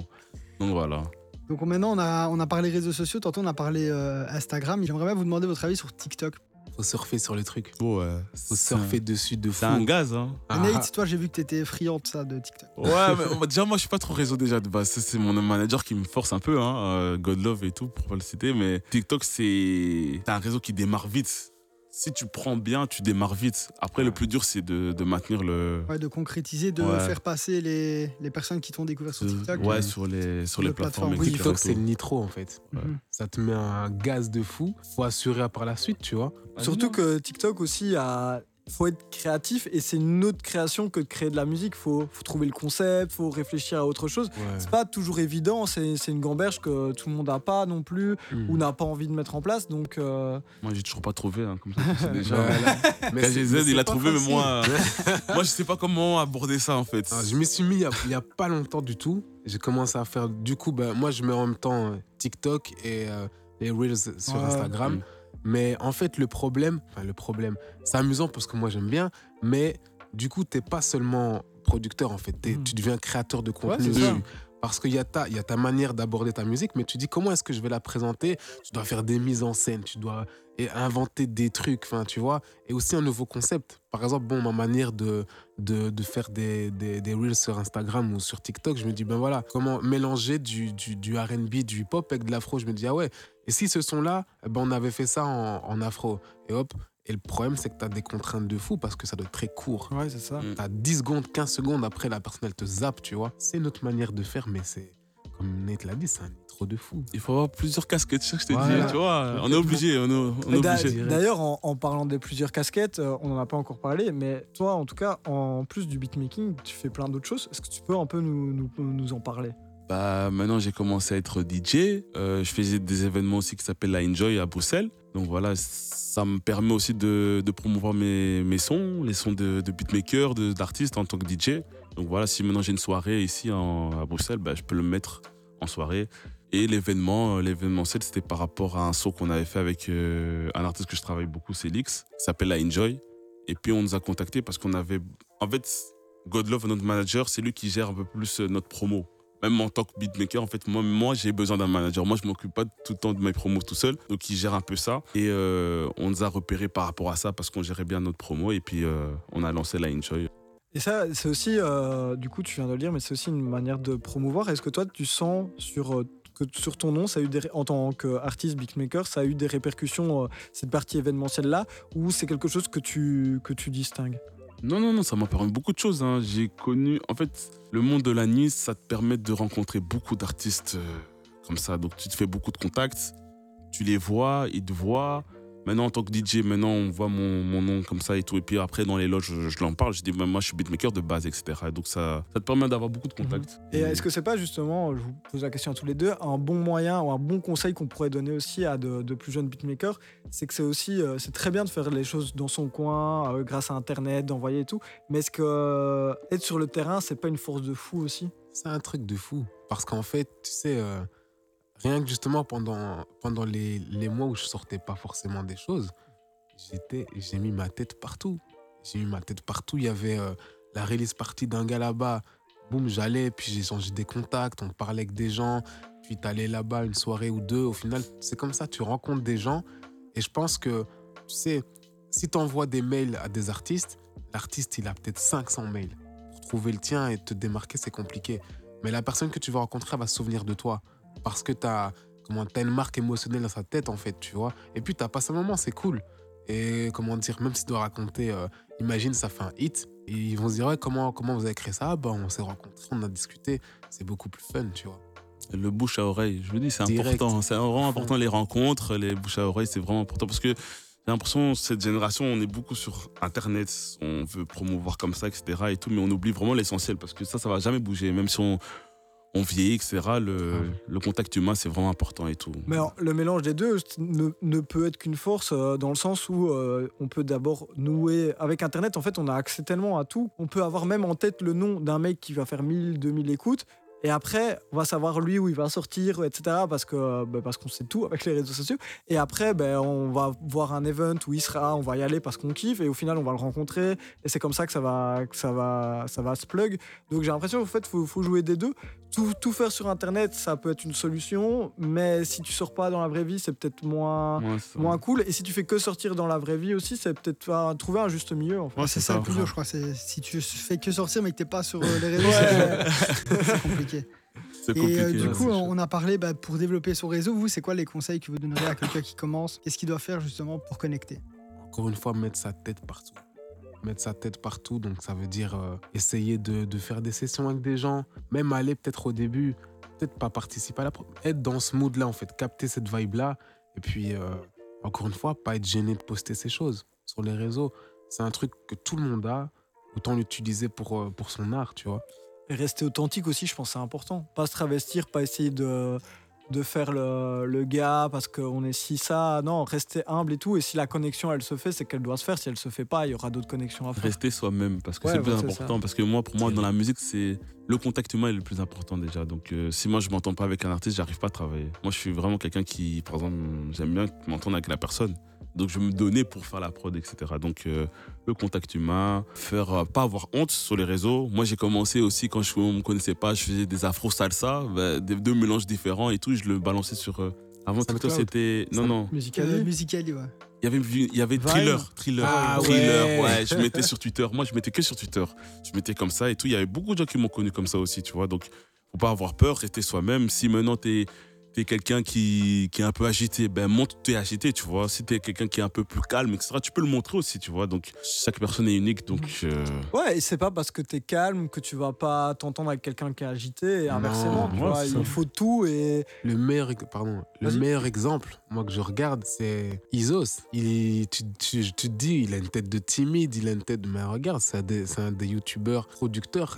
Donc voilà. Donc maintenant, on a, on a parlé réseaux sociaux, tantôt on a parlé euh, Instagram. J'aimerais bien vous demander votre avis sur TikTok. Faut surfer sur le truc. Bon, ouais. Faut C'est un- surfer dessus de fou. C'est un gaz, hein. Ah, Nate, toi, j'ai vu que t'étais friand de ça, de TikTok. Ouais, mais déjà, moi, je suis pas trop réseau déjà de base. C'est mon manager qui me force un peu, hein, euh, God Love et tout, pour pas le citer. Mais TikTok, c'est c'est un réseau qui démarre vite. Si tu prends bien, tu démarres vite. Après, le plus dur, c'est de, de maintenir le. Ouais, de concrétiser, de Ouais. faire passer les, les personnes qui t'ont découvert sur TikTok. ouais, sur les, sur les les plateformes. Oui, TikTok, c'est le nitro en fait. Mhm. Ça te met un gaz de fou. Faut assurer par la suite, tu vois. Surtout que TikTok aussi a. Faut être créatif et c'est une autre création que de créer de la musique. Faut, faut trouver le concept, faut réfléchir à autre chose. Ouais. C'est pas toujours évident. C'est une gamberge que tout le monde n'a pas non plus Mhm. ou n'a pas envie de mettre en place. Donc euh, Moi, j'ai toujours pas trouvé, hein, comme ça. déjà. Voilà. Mais KGZ, mais il a trouvé, mais moi, moi, je sais pas comment aborder ça, en fait. Ah, je m'y suis mis il y a, il y a pas longtemps du tout. J'ai commencé à faire. Du coup, ben, moi, je mets en même temps euh, TikTok et euh, les Reels sur Ouais. Instagram. Mm. Mais en fait, le problème, enfin, le problème, c'est amusant parce que moi, j'aime bien, mais du coup, t'es pas seulement producteur, en fait. T'es- Mm. Tu deviens créateur de contenu. Parce qu'il y, a ta- manière d'aborder ta musique, mais tu dis comment est-ce que je vais la présenter? Tu dois faire des mises en scène, tu dois inventer des trucs, enfin, tu vois. Et aussi un nouveau concept. Par exemple, bon, ma manière de, de, faire des, des, des reels sur Instagram ou sur TikTok, je me dis, ben voilà, comment mélanger du, du, du RB, du hip-hop avec de l'afro? Je me dis, ah ouais, et si ce son-là, eh ben on avait fait ça en, en afro. Et hop, et le problème, c'est que tu as des contraintes de fou parce que ça doit être très court. ouais, c'est ça. Mm. T'as 10 secondes, 15 secondes après, la personne, elle te zappe, tu vois. C'est notre manière de faire, mais c'est, comme Nate l'a dit, c'est un trop de fou. Il faut avoir plusieurs casquettes, c'est ça que je te Voilà. dis, tu vois. On est obligé, on est, on obligé. D'ailleurs, en, en parlant des plusieurs casquettes, euh, on n'en a pas encore parlé, mais toi, en tout cas, en plus du beatmaking, tu fais plein d'autres choses. Est-ce que tu peux un peu nous, nous, nous en parler? Bah, maintenant, j'ai commencé à être DJ. Euh, je faisais des événements aussi qui s'appellent la Enjoy à Bruxelles. Donc voilà, ça me permet aussi de, promouvoir mes, sons, les sons de, de beatmaker, d'artistes en tant que DJ. Donc voilà, si maintenant j'ai une soirée ici à Bruxelles, bah, je peux le mettre en soirée. Et l'événement, euh, l'événementiel, c'était par rapport à un son qu'on avait fait avec euh, un artiste que je travaille beaucoup, c'est Lix, qui s'appelle la Enjoy. Et puis on nous a contactés parce qu'on avait. En fait, Godlove, notre manager, c'est lui qui gère un peu plus euh, notre promo même en tant que beatmaker, en fait, moi, j'ai besoin d'un manager. Moi, je m'occupe pas tout le temps de mes promos tout seul. Donc, il gère un peu ça. Et euh, on nous a repérés par rapport à ça parce qu'on gérait bien notre promo. Et puis, euh, on a lancé la Enjoy. Et ça, c'est aussi, euh, du coup, tu viens de le dire, mais c'est aussi une manière de promouvoir. Est-ce que toi, tu sens sur, que sur ton nom, ça a eu en tant qu'artiste beatmaker, ça a eu des répercussions, cette partie événementielle-là, ou c'est quelque chose que tu, que tu distingues? Non, non, non, ça m'a permis beaucoup de choses. hein. J'ai connu. En fait, le monde de la nuit, ça te permet de rencontrer beaucoup d'artistes euh, comme ça. Donc, tu te fais beaucoup de contacts. Tu les vois, ils te voient. Maintenant, en tant que DJ, maintenant, on voit mon, mon nom comme ça et tout. Et puis après, dans les loges, je, je l'en parle. Je dis, bah, moi, je suis beatmaker de base, etc. Donc, ça, ça te permet d'avoir beaucoup de contacts. Et est-ce que c'est pas justement, je vous pose la question à tous les deux, un bon moyen ou un bon conseil qu'on pourrait donner aussi à de, de plus jeunes beatmakers C'est que c'est aussi, euh, c'est très bien de faire les choses dans son coin, euh, grâce à Internet, d'envoyer et tout. Mais est-ce que euh, être sur le terrain, c'est pas une force de fou aussi? C'est un truc de fou. Parce qu'en fait, tu sais, euh, rien que justement pendant, pendant les, les mois où je sortais pas forcément des choses, j'étais, j'ai mis ma tête partout. J'ai mis ma tête partout. Il y avait euh, la release party d'un gars là-bas. Boum, j'allais, puis j'ai changé des contacts, on parlait avec des gens. Puis t'allais là-bas une soirée ou deux. Au final, c'est comme ça, tu rencontres des gens. Et je pense que, tu sais, si tu envoies des mails à des artistes, l'artiste, il a peut-être 500 mails. Pour trouver le tien et te démarquer, c'est compliqué. Mais la personne que tu vas rencontrer elle va se souvenir de toi. Parce que tu as, comment, as une marque émotionnelle dans sa tête, en fait, tu vois. Et puis, tu as passé un moment, c'est cool. Et comment dire, même si tu dois raconter, euh, imagine, ça fait un hit. Et ils vont se dire, ouais, comment, comment vous avez créé ça? Bah, On s'est rencontrés, on a discuté. C'est beaucoup plus fun, tu vois. Le bouche à oreille, je vous dis, c'est important. C'est vraiment important les rencontres, les bouches à oreille, c'est vraiment important parce que j'ai l'impression cette génération, on est beaucoup sur Internet, on veut promouvoir comme ça, etc. et tout, mais on oublie vraiment l'essentiel parce que ça, ça va jamais bouger, même si on, on vieillit, etc. Le, le contact humain, c'est vraiment important et tout. Mais alors, le mélange des deux ne, ne peut être qu'une force euh, dans le sens où euh, on peut d'abord nouer. Avec Internet, en fait, on a accès tellement à tout. On peut avoir même en tête le nom d'un mec qui va faire 1000, 2000 écoutes. Et après, on va savoir lui où il va sortir, etc. Parce que bah, parce qu'on sait tout avec les réseaux sociaux. Et après, ben, on va voir un event où il sera, on va y aller parce qu'on kiffe. Et au final, on va le rencontrer. Et c'est comme ça que ça va, que ça va, ça va se plug. Donc j'ai l'impression qu'en fait, faut, faut jouer des deux. Tout, tout faire sur Internet, ça peut être une solution. Mais si tu sors pas dans la vraie vie, c'est peut-être moins Ouais, ça. moins cool. Et si tu fais que sortir dans la vraie vie aussi, c'est peut-être trouver un juste milieu. En fait. Ouais, c'est ça, le plus dur, je crois. C'est si tu fais que sortir mais que t'es pas sur euh, les réseaux, Ouais. c'est- c'est compliqué. Et euh, du ouais, coup, on a parlé bah, pour développer son réseau. Vous, c'est quoi les conseils que vous donneriez à quelqu'un qui commence Qu'est-ce qu'il doit faire justement pour connecter? Encore une fois, mettre sa tête partout. Mettre sa tête partout, donc ça veut dire euh, essayer de, de faire des sessions avec des gens, même aller peut-être au début, peut-être pas participer à la être dans ce mood-là en fait, capter cette vibe-là, et puis euh, encore une fois, pas être gêné de poster ces choses sur les réseaux. C'est un truc que tout le monde a, autant l'utiliser pour, pour son art, tu vois. Et rester authentique aussi, je pense que c'est important. Pas se travestir, pas essayer de, de faire le, le gars parce qu'on est si ça. Non, rester humble et tout. Et si la connexion, elle se fait, c'est qu'elle doit se faire. Si elle se fait pas, il y aura d'autres connexions à faire. Rester soi-même parce que Ouais, c'est le plus ouais, important ça. parce que moi pour moi dans la musique c'est le contact humain est le plus important déjà donc euh, si moi je m'entends pas avec un artiste j'arrive pas à travailler moi je suis vraiment quelqu'un qui par exemple j'aime bien m'entendre avec la personne donc je me donner pour faire la prod etc donc euh, le contact humain faire euh, pas avoir honte sur les réseaux moi j'ai commencé aussi quand je on me connaissait pas je faisais des afro salsa bah, des deux mélanges différents et tout je le balançais sur euh, avant TikTok c'était non non Musicali. Euh, Musicali, ouais. il y avait, vu- il y avait. Thriller, Thriller, Ah Thriller, ouais. ouais. Je mettais sur Twitter. Moi, je mettais que sur Twitter. Je mettais comme ça et tout. Il y avait beaucoup de gens qui m'ont connu comme ça aussi, tu vois. Donc, faut pas avoir peur, rester soi-même. Si maintenant t'es es, quelqu'un qui, qui est un peu agité, ben montre que t'es agité, tu vois. Si t'es quelqu'un qui est un peu plus calme, etc., tu peux le montrer aussi, tu vois. Donc, chaque personne est unique, donc. euh, Ouais, et c'est pas parce que t'es calme que tu vas pas t'entendre avec quelqu'un qui est agité. Et Non, inversement, tu ouais, vois, il faut tout. Et Le meilleur, pardon, le meilleur exemple, moi que je regarde, c'est Isos. Il est- tu, tu- tu te dis, il a une tête de timide, il a une tête de. Mais regarde, c'est un des, c'est un des youtubeurs producteurs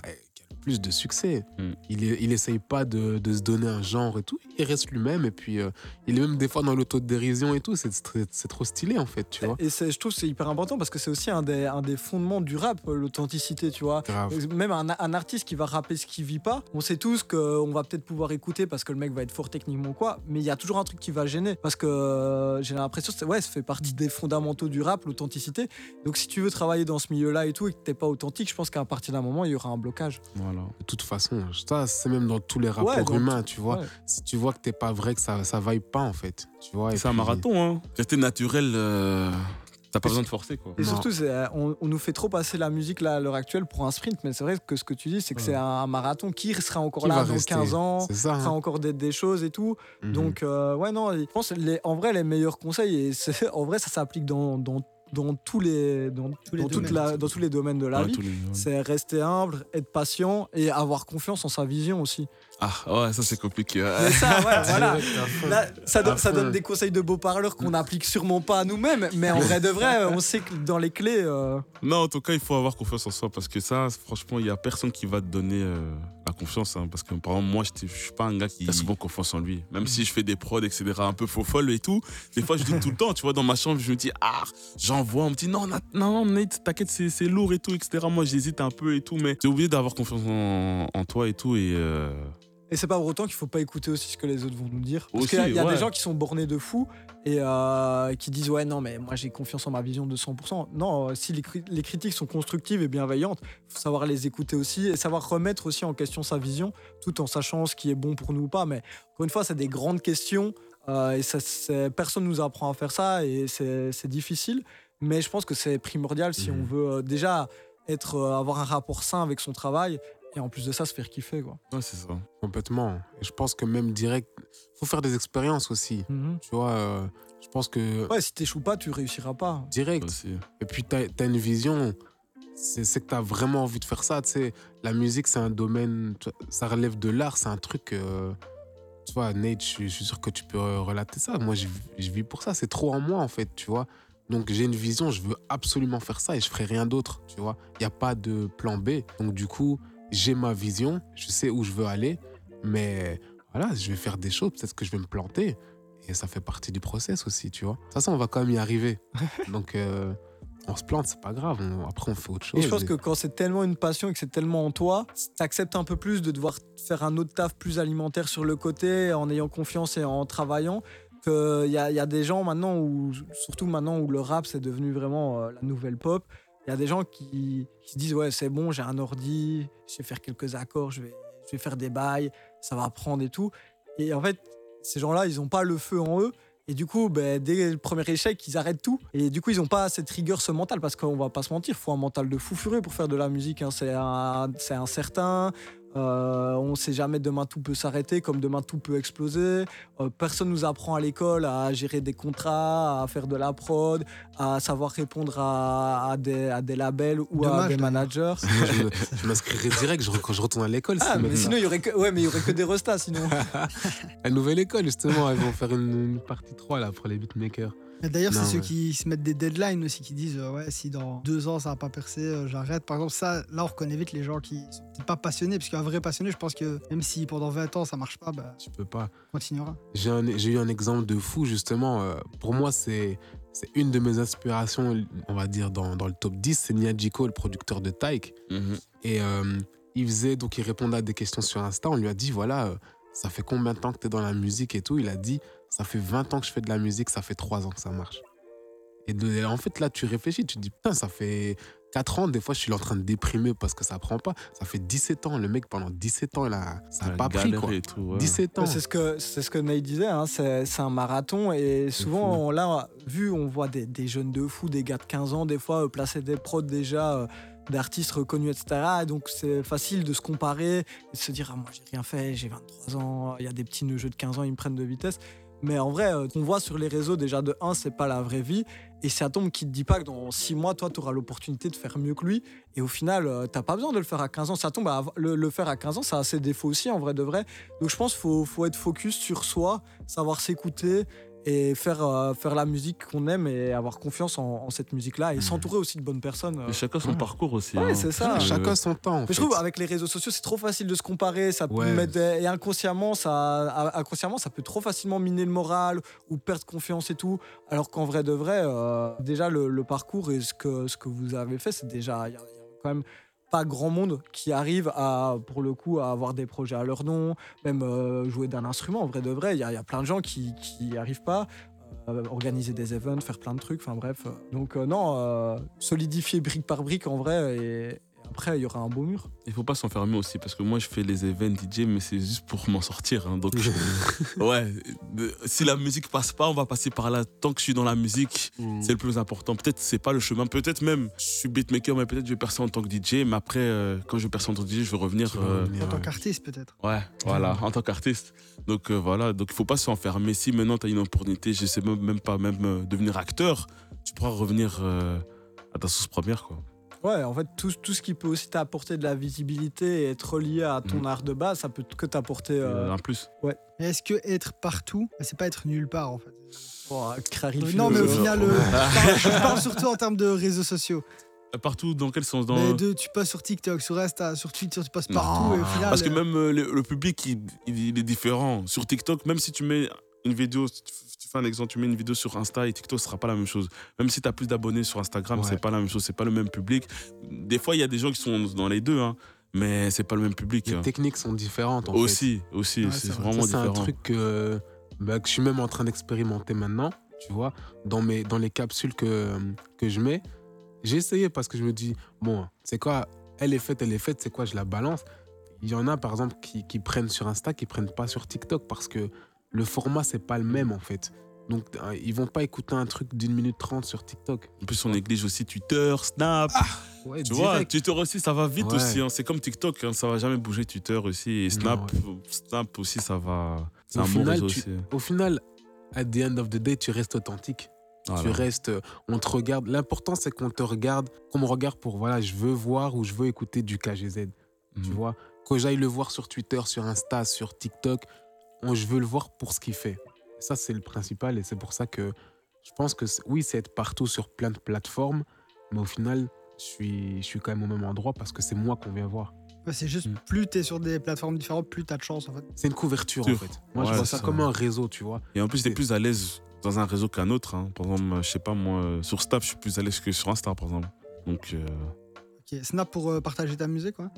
plus de succès. Mm. Il, il essaye pas de, de se donner un genre et tout. Il reste lui-même et puis euh, il est même des fois dans l'autodérision et tout. C'est c'est- c'est trop stylé en fait, tu vois. Et c'est- je trouve que c'est hyper important parce que c'est aussi un des, un des fondements du rap, euh, l'authenticité, tu vois. Grave. Même un, un artiste qui va rapper ce qu'il vit pas, on sait tous qu'on va peut-être pouvoir écouter parce que le mec va être fort techniquement ou quoi, mais il y a toujours un truc qui va gêner parce que euh, j'ai l'impression que c'est- ouais, ça fait partie des fondamentaux du rap, l'authenticité. Donc si tu veux travailler dans ce milieu-là et tout et que t'es pas authentique, je pense qu'à partir d'un moment, il y aura un blocage. voilà. De toute façon, ça, c'est même dans tous les rapports Ouais, humains, tu vois. Ouais. Si tu vois que t'es pas vrai, que ça, ça vaille pas en fait, tu vois. C'est un marathon, hein. Rester naturel, euh, t'as pas besoin de forcer, quoi. Et Non. surtout, euh, on, on nous fait trop passer la musique là, à l'heure actuelle pour un sprint, mais c'est vrai que ce que tu dis, c'est que Ouais. c'est un marathon qui sera encore Qui là dans rester 15 ans, ça. fera hein. encore des, des choses et tout. Mhm. Donc, euh, ouais, non, je pense les, en vrai, les meilleurs conseils, et en vrai, ça s'applique dans, dans dans tous les, dans, Tous les dans toute domaines. la- dans tous les domaines de la Ouais, vie. ouais. C'est rester humble, être patient et avoir confiance en sa vision aussi. Ah, ouais, ça c'est compliqué. ouais. Ça, ouais, voilà. Là, ça, ça donne des conseils de beaux parleurs qu'on n'applique sûrement pas à nous-mêmes, mais en vrai de vrai, on sait que dans les clés. euh, Non, en tout cas, il faut avoir confiance en soi parce que ça, franchement, il y a personne qui va te donner euh, la confiance. hein, parce que, par exemple, moi, je suis pas un gars qui a souvent confiance en lui. Même si je fais des prods, etc., un peu faux folle et tout, des fois, je doute tout le temps. Tu vois, dans ma chambre, je me dis, ah, j'envoie, on me dit, non, non, Nate, t'inquiète, c'est c'est lourd et tout, etc. Moi, j'hésite un peu et tout, mais j'ai oublié d'avoir confiance en, en toi et tout. Et euh, Et c'est pas pour autant qu'il faut pas écouter aussi ce que les autres vont nous dire. Parce qu'il y a, y a ouais. des gens qui sont bornés de fou et euh, qui disent ouais non mais moi j'ai confiance en ma vision de 100%. Non, euh, si les, cri- les critiques sont constructives et bienveillantes, faut savoir les écouter aussi et savoir remettre aussi en question sa vision, tout en sachant ce qui est bon pour nous ou pas. Mais encore une fois, c'est des grandes questions euh, et ça, personne nous apprend à faire ça et c'est difficile. Mais je pense que c'est primordial si Mhm. on veut euh, déjà être, avoir un rapport sain avec son travail et en plus de ça se faire kiffer quoi. ouais, c'est ça. Complètement. Et je pense que même direct, faut faire des expériences aussi. Tu vois, euh, je pense que Ouais, si t'échoues pas, tu réussiras pas. direct. Aussi. Et puis, tu as, une vision. C'est c'est que tu as vraiment envie de faire ça. Tu sais, la musique, c'est un domaine. Ça relève de l'art. C'est un truc. euh, tu vois, Nate, je suis, je suis sûr que tu peux euh, relater ça. Moi, je, je vis pour ça. C'est trop en moi, en fait. Tu vois. Donc, j'ai une vision. Je veux absolument faire ça et je ferai rien d'autre. Tu vois. Il n'y a pas de plan B. Donc, du coup, j'ai ma vision. Je sais où je veux aller. Mais voilà, je vais faire des choses. Peut-être que je vais me planter. Et ça fait partie du process aussi, tu vois. De toute façon, on va quand même y arriver. Donc, euh, on se plante, c'est pas grave. On- après, on fait autre chose. Et je pense Et- que quand c'est tellement une passion et que c'est tellement en toi, t'acceptes un peu plus de devoir faire un autre taf plus alimentaire sur le côté en ayant confiance et en travaillant. Qu'il y a, il y a des gens maintenant, où, surtout maintenant où le rap c'est devenu vraiment euh, la nouvelle pop, il y a des gens qui, se disent Ouais, c'est bon, j'ai un ordi, je vais faire quelques accords, je vais, je vais faire des bails, ça va prendre et tout. Et en fait, ces gens-là, ils n'ont pas le feu en eux. Et du coup, ben, dès le premier échec, ils arrêtent tout. Et du coup, ils n'ont pas cette rigueur, ce mental, parce qu'on va pas se mentir, faut un mental de fou furieux pour faire de la musique. hein. C'est incertain. Euh, on sait jamais demain tout peut s'arrêter, comme demain tout peut exploser. Euh, personne nous apprend à l'école à gérer des contrats, à faire de la prod, à savoir répondre à, à des, à des labels ou à des managers. Je m'inscrirai direct je quand je retourne à l'école. Ah, mais sinon, il y aurait que, ouais, mais il y aurait que des restas sinon. La nouvelle école, justement, ils vont faire une, une partie 3 là, pour les beatmakers. D'ailleurs, c'est ceux ouais. qui se mettent des deadlines aussi, qui disent euh, ouais, si dans deux ans ça va pas percer, euh, j'arrête. Par exemple, ça, là, on reconnaît vite les gens qui sont pas passionnés, parce qu'un vrai passionné, je pense que même si pendant 20 ans ça marche pas, bah, Tu peux pas. on continuera. J'ai un- j'ai eu un exemple de fou, justement. euh, pour moi, c'est c'est une de mes inspirations, on va dire, dans, dans le top 10. C'est Niajiko, le producteur de Tyke. Mhm. Et euh, il faisait, donc il répondait à des questions sur Insta. On lui a dit, voilà, euh, ça fait combien de temps que tu es dans la musique et tout Il a dit, ça fait 20 ans que je fais de la musique, ça fait 3 ans que ça marche. Et de- en fait, là, tu réfléchis, tu te dis, putain, ça fait 4 ans, des fois, je suis en train de déprimer parce que ça prend pas. Ça fait 17 ans, le mec, pendant 17 ans, il a, ça n'a pas pris, quoi. tout, ouais. 17 ans. C'est ce que c'est ce que Nate disait, hein, c'est c'est un marathon et souvent fou. on, là vu on voit des, des jeunes de fous, des gars de 15 ans des fois euh, placer des prods déjà euh, d'artistes reconnus etc. Et donc c'est facile de se comparer et de se dire ah moi j'ai rien fait, j'ai 23 ans, il y a des petits jeux de 15 ans ils me prennent de vitesse. Mais en vrai, euh, on voit sur les réseaux déjà de 1, c'est pas la vraie vie. Et c'est tombe qui te dit pas que dans 6 mois, toi, tu auras l'opportunité de faire mieux que lui. Et au final, euh, t'as pas besoin de le faire à 15 ans. Ça tombe, à- le, le faire à 15 ans, ça a ses défauts aussi, en vrai de vrai. Donc je pense qu'il faut, faut être focus sur soi, savoir s'écouter et faire, euh, faire la musique qu'on aime et avoir confiance en, en cette musique-là et s'entourer aussi de bonnes personnes. euh. Mais chacun son Ouais. parcours aussi. Ouais, hein. c'est ça. Euh, Chacun son temps. en Mais je trouve avec les réseaux sociaux, c'est trop facile de se comparer. Ça peut Ouais. mettre, et inconsciemment, ça, inconsciemment, ça peut trop facilement miner le moral ou perdre confiance et tout. Alors qu'en vrai de vrai, euh, déjà le, le parcours et ce que, ce que vous avez fait, c'est déjà. Il y, a il y a quand même pas grand monde qui arrive à, pour le coup, à avoir des projets à leur nom, même euh, jouer d'un instrument. En vrai de vrai, il y, a- plein de gens qui n'y arrivent pas. euh, organiser des events, faire plein de trucs, enfin bref. Donc euh, non, solidifier brique par brique en vrai après il y aura un beau mur. Il faut pas s'enfermer aussi parce que moi je fais les events DJ mais c'est juste pour m'en sortir. hein. Donc ouais, si la musique passe pas, on va passer par là. Tant que je suis dans la musique, Mm. c'est le plus important. Peut-être c'est pas le chemin, peut-être même je suis beatmaker mais peut-être je vais percer en tant que DJ. Mais après euh, quand je vais percer en tant que DJ, je vais revenir. Euh, revenir, En tant qu'artiste, peut-être. Ouais, voilà, en tant qu'artiste. Donc euh, voilà, donc il faut pas s'enfermer. Si maintenant tu as une opportunité, je sais même, même pas même euh, devenir acteur, tu pourras revenir euh, à ta source première, quoi. Ouais, en fait, tout, tout ce qui peut aussi t'apporter de la visibilité et être relié à ton Mhm. art de base, ça peut que t'apporter. euh, Euh, un plus. Mais est-ce que être partout, bah, c'est pas être nulle part en fait? Crary Euh, Non, mais au final, euh, je, parle, je parle surtout en termes de réseaux sociaux. Partout, dans quel sens? Dans... Mais de, tu passes sur TikTok, sur Insta, sur Twitter, tu passes Non. partout et au final. Parce que euh, même euh, le, le public, il, il- il est différent. Sur TikTok, même si tu mets une vidéo, tu, fais un exemple, tu mets une vidéo sur Insta et TikTok, ce sera pas la même chose. Même si tu as plus d'abonnés sur Instagram, Ouais. c'est pas la même chose, c'est pas le même public. Des fois, il y a des gens qui sont dans les deux, hein, mais c'est pas le même public. Les hein. techniques sont différentes en fait. Aussi, aussi, Ouais, c'est c'est vrai. vraiment Ça, c'est un différent. truc que, bah, que je suis même en train d'expérimenter maintenant, tu vois, dans, mes, dans les capsules que, que je mets. J'ai essayé parce que je me dis, bon, c'est quoi, elle est faite, elle est faite, c'est quoi, je la balance? Il y en a, par exemple, qui, qui prennent sur Insta, qui prennent pas sur TikTok parce que le format, c'est pas le même, en fait. Donc, euh, ils vont pas écouter un truc d'une minute trente sur TikTok. En plus, on néglige aussi Twitter, Snap. Ouais, tu vois, direct. Twitter aussi, ça va vite Ouais. aussi. hein. C'est comme TikTok, hein, ça va jamais bouger Twitter aussi. Et Snap, Snap aussi, ça va. C'est Au un final, réseau tu- aussi. Au final, at the end of the day, tu restes authentique. Tu restes, euh, on te regarde. L'important, c'est qu'on te regarde, qu'on me regarde pour, voilà, je veux voir ou je veux écouter du KGZ. Tu Mhm. vois, que j'aille le voir sur Twitter, sur Insta, sur TikTok, je veux le voir pour ce qu'il fait. Ça, c'est le principal et c'est pour ça que je pense que, oui, c'est être partout sur plein de plateformes, mais au final, je suis, je suis quand même au même endroit parce que c'est moi qu'on vient voir. c'est juste Mm. plus t'es sur des plateformes différentes, plus t'as de chance en fait. C'est une couverture, en fait. Moi, je vois ça ça- comme un réseau, tu vois. Et en plus, t'es C'est- plus à l'aise dans un réseau qu'un autre. hein. Par exemple, je sais pas, moi, sur Snap, je suis plus à l'aise que sur Insta, par exemple. Donc, euh, Ok, Snap pour euh, partager ta musique, quoi.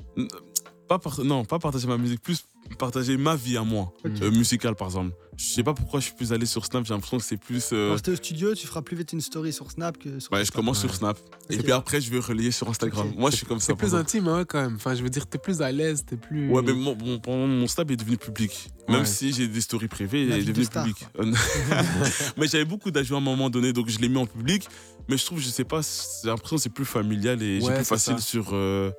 Pas par- non, pas partager ma musique, plus partager ma vie à moi, euh, musicale, par exemple. Je sais pas pourquoi je suis plus allé sur Snap, j'ai l'impression que c'est plus. euh, Quand t'es au studio, tu feras plus vite une story sur Snap que sur. ouais, je commence Ouais. sur Snap. Et puis après, je vais relayer sur Instagram. Moi, je suis comme ça. C'est plus exemple. intime, hein, quand même. Enfin, je veux dire, t'es plus à l'aise, t'es plus. Ouais, mais mon, mon, mon- mon Snap est devenu public. Même Ouais. si j'ai des stories privées, il est de devenu public. mais j'avais beaucoup d'ajouts à un moment donné, donc je l'ai mis en public. Mais je trouve, je sais pas, j'ai l'impression que c'est plus familial et j'ai plus facile ça. sur, euh,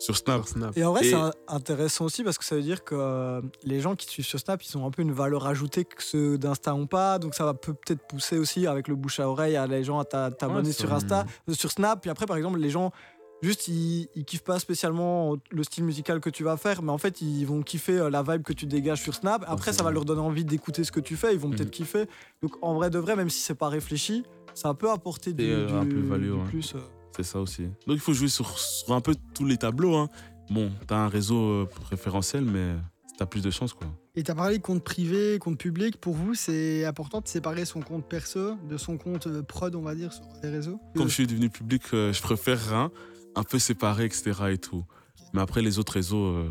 sur Snap. sur Snap. Et en vrai, Et- c'est intéressant aussi parce que ça veut dire que euh, les gens qui te suivent sur Snap, ils ont un peu une valeur ajoutée que ceux d'Insta ont pas. Donc ça va peut- peut-être pousser aussi avec le bouche à oreille à les gens à t'a- t'abonner Ouais, sur Insta, euh, sur Snap. Puis après, par exemple, les gens. Juste, ils, ils kiffent pas spécialement le style musical que tu vas faire, mais en fait, ils vont kiffer euh, la vibe que tu dégages sur Snap. Après, c'est ça va leur donner envie d'écouter ce que tu fais. Ils vont Mhm. peut-être kiffer. Donc, en vrai de vrai, même si c'est pas réfléchi, ça peut apporter du, Et, un du- plus-value, du ouais. plus. euh. C'est ça aussi. Donc il faut jouer sur, sur un peu tous les tableaux. Hein. Bon, t'as un réseau euh, préférentiel, mais t'as plus de chance, quoi. Et t'as parlé de compte privé, compte public. Pour vous, c'est important de séparer son compte perso de son compte euh, prod, on va dire, sur les réseaux? Comme je suis devenu public, euh, je préfère un, un peu séparé, etc. et tout. Mais après, les autres réseaux, euh,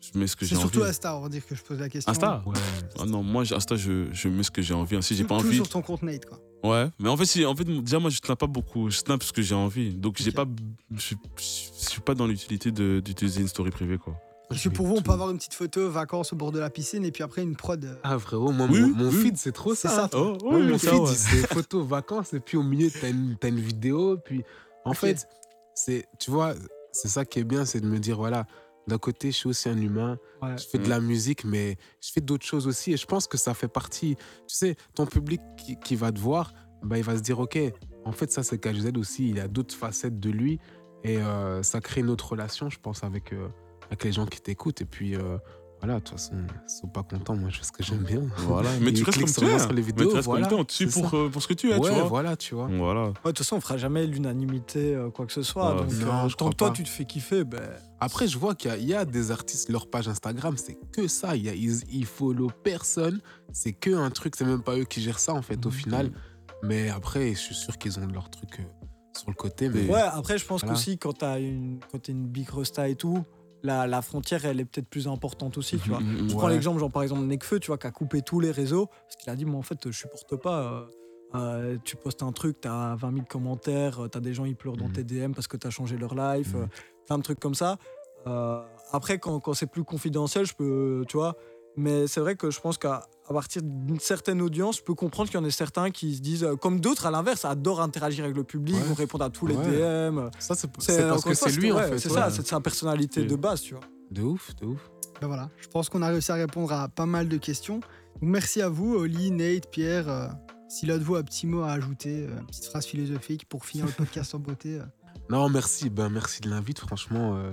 je mets ce que C'est j'ai envie. surtout Insta, on va dire que je pose la question. Insta? Ouais. Ah non, moi, Insta, je, je mets ce que j'ai envie. hein. Si j'ai pas tout envie. sur ton compte Nate, quoi. Ouais, mais en fait, si- en fait, déjà, moi, je snap pas beaucoup. Je snap ce que j'ai envie. Donc, j'ai pas, je, suis- je suis pas dans l'utilité de- d'utiliser une story privée, quoi. Parce Je que pour vous, on peut avoir une petite photo vacances au bord de la piscine et puis après une prod. euh, Ah, frérot, moi, Oui, mon, mon oui. feed, c'est trop C'est ça. ça. Oh, Moi, mon ça, feed, ouais. c'est photos, vacances, et puis au milieu, t'as une, t'as une vidéo. Puis, en fait, c'est, tu vois, c'est ça qui est bien, c'est de me dire, voilà, d'un côté, je suis aussi un humain, Ouais. je fais de la musique, mais je fais d'autres choses aussi. Et je pense que ça fait partie, tu sais, ton public qui, qui va te voir, bah, il va se dire, OK, en fait, ça, c'est KGZ aussi, il a d'autres facettes de lui. Et euh, ça crée une autre relation, je pense, avec, euh, avec les gens qui t'écoutent. Et puis, euh, voilà, de toute façon, ils sont pas contents, moi, je fais ce que j'aime bien. Voilà. Mais tu restes comme sur tu es. sur les Mais vidéos, tu restes voilà, comme tu es. Pour, euh, pour ce que tu es, tu ouais, vois. voilà, tu vois. Voilà. Ouais, de toute façon, on fera jamais l'unanimité, euh, quoi que ce soit. Ouais. donc, Non, euh, je tant que toi, pas. tu te fais kiffer, ben, Après, je vois qu'il y a- il y, a des artistes, leur page Instagram, c'est que ça. Il y a, ils, ils follow personne. C'est que un truc, c'est même pas eux qui gèrent ça, en fait, au final. Mais après, je suis sûr qu'ils ont leur truc euh, sur le côté. Mais ouais, après, je pense Voilà. qu'aussi, quand t'as une, quand t'es une big rosta et tout, la, la frontière, elle est peut-être plus importante aussi, tu vois. Mhm, Je Ouais. prends l'exemple, genre par exemple Nekfeu, tu vois, qui a coupé tous les réseaux, parce qu'il a dit, moi en fait, je supporte pas. euh, euh, tu postes un truc, t'as 20 000 commentaires, euh, t'as des gens, ils pleurent dans Mhm. tes DM parce que t'as changé leur life, Mhm. euh, plein de trucs comme ça. Euh, après, quand, quand c'est plus confidentiel, je peux, tu vois. Mais c'est vrai que je pense qu'à à partir d'une certaine audience, je peux comprendre qu'il y en a certains qui se disent, euh, comme d'autres à l'inverse, adorent interagir avec le public, Ouais. vont répondre à tous les Ouais. DM. ça, c'est parce que c'est lui, en fait. C'est ça, c'est sa personnalité de base, tu vois. De ouf, de ouf. Ben voilà, je pense qu'on a réussi à répondre à pas mal de questions. Donc merci à vous, Oli, Nate, Pierre, euh, Si l'un de vous a un petit mot à ajouter, euh, une petite phrase philosophique pour finir le podcast en beauté. euh. Non, merci. Ben, merci de l'invite. Franchement, euh,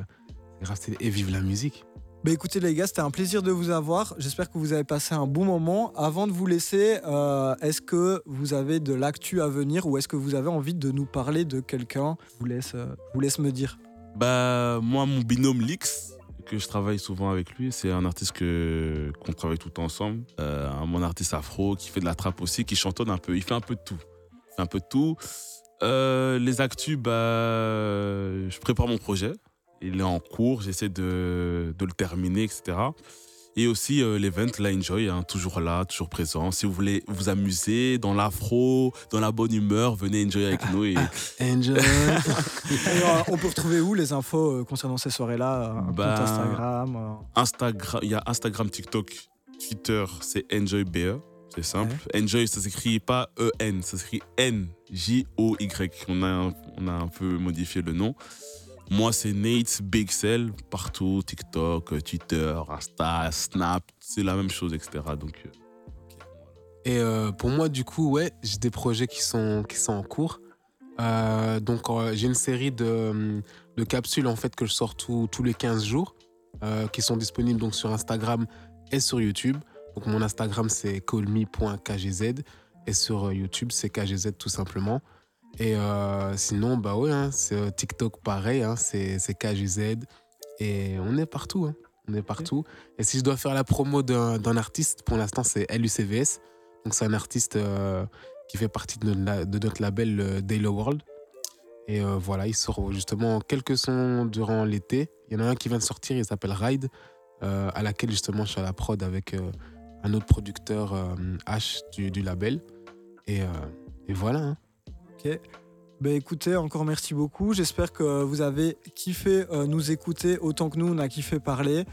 Et vive la musique. Bah écoutez les gars, c'était un plaisir de vous avoir. J'espère que vous avez passé un bon moment. Avant de vous laisser, euh, est-ce que vous avez de l'actu à venir ou est-ce que vous avez envie de nous parler de quelqu'un Je vous laisse, euh, je vous laisse me dire? Bah, moi, mon binôme Lix, que je travaille souvent avec lui, c'est un artiste que qu'on travaille tout ensemble. Euh, mon artiste afro qui fait de la trappe aussi, qui chantonne un peu. Il fait un peu de tout. Un peu tout. Euh, les actus, bah, je prépare mon projet. Il est en cours, j'essaie de, de le terminer, etc. Et aussi euh, l'event, la Enjoy, hein, toujours là, toujours présent. Si vous voulez vous amuser dans l'afro, dans la bonne humeur, venez enjoy avec nous. Et Enjoy. Euh, on peut retrouver où les infos euh, concernant ces soirées-là compte Bah, Instagram euh, Instagram, il y a Instagram, TikTok, Twitter, c'est EnjoyBE. C'est simple. Enjoy, ça s'écrit pas E-N, ça s'écrit N-J-O-Y. On a, on a un peu modifié le nom. Moi, c'est Nate Big Cell, partout, TikTok, Twitter, Insta, Snap, c'est la même chose, etc. Donc, euh, Et euh, pour moi, du coup, ouais, j'ai des projets qui sont, qui sont en cours. Euh, donc, euh, j'ai une série de, de capsules en fait que je sors tous- les 15 jours, euh, qui sont disponibles donc sur Instagram et sur YouTube. Donc, mon Instagram c'est callme.kgz et sur euh, YouTube c'est kgz tout simplement. Et euh, sinon, bah ouais, hein, c'est euh, TikTok pareil, hein, c'est c'est kgz et on est partout. hein. On est partout. Et si je dois faire la promo d'un d'un artiste, pour l'instant c'est LUCVS. Donc c'est un artiste euh, qui fait partie de notre, la- de notre label euh, Daily World. Et voilà, il sort justement quelques sons durant l'été. Il y en a un qui vient de sortir, il s'appelle Ride, à laquelle justement je suis à la prod avec un autre producteur H du, du label. Et, et voilà. Bah écoutez, encore merci beaucoup. J'espère que vous avez kiffé euh, nous écouter autant que nous, on a kiffé parler.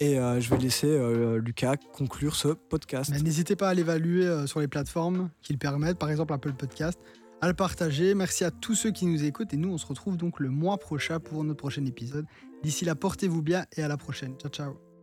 Et euh, je vais laisser euh, Lucas conclure ce podcast. Mais N'hésitez pas à l'évaluer euh, sur les plateformes qui le permettent, par exemple Apple Podcast, à le partager. Merci à tous ceux qui nous écoutent et nous, on se retrouve donc le mois prochain pour notre prochain épisode. D'ici là, portez-vous bien et à la prochaine. Ciao, ciao.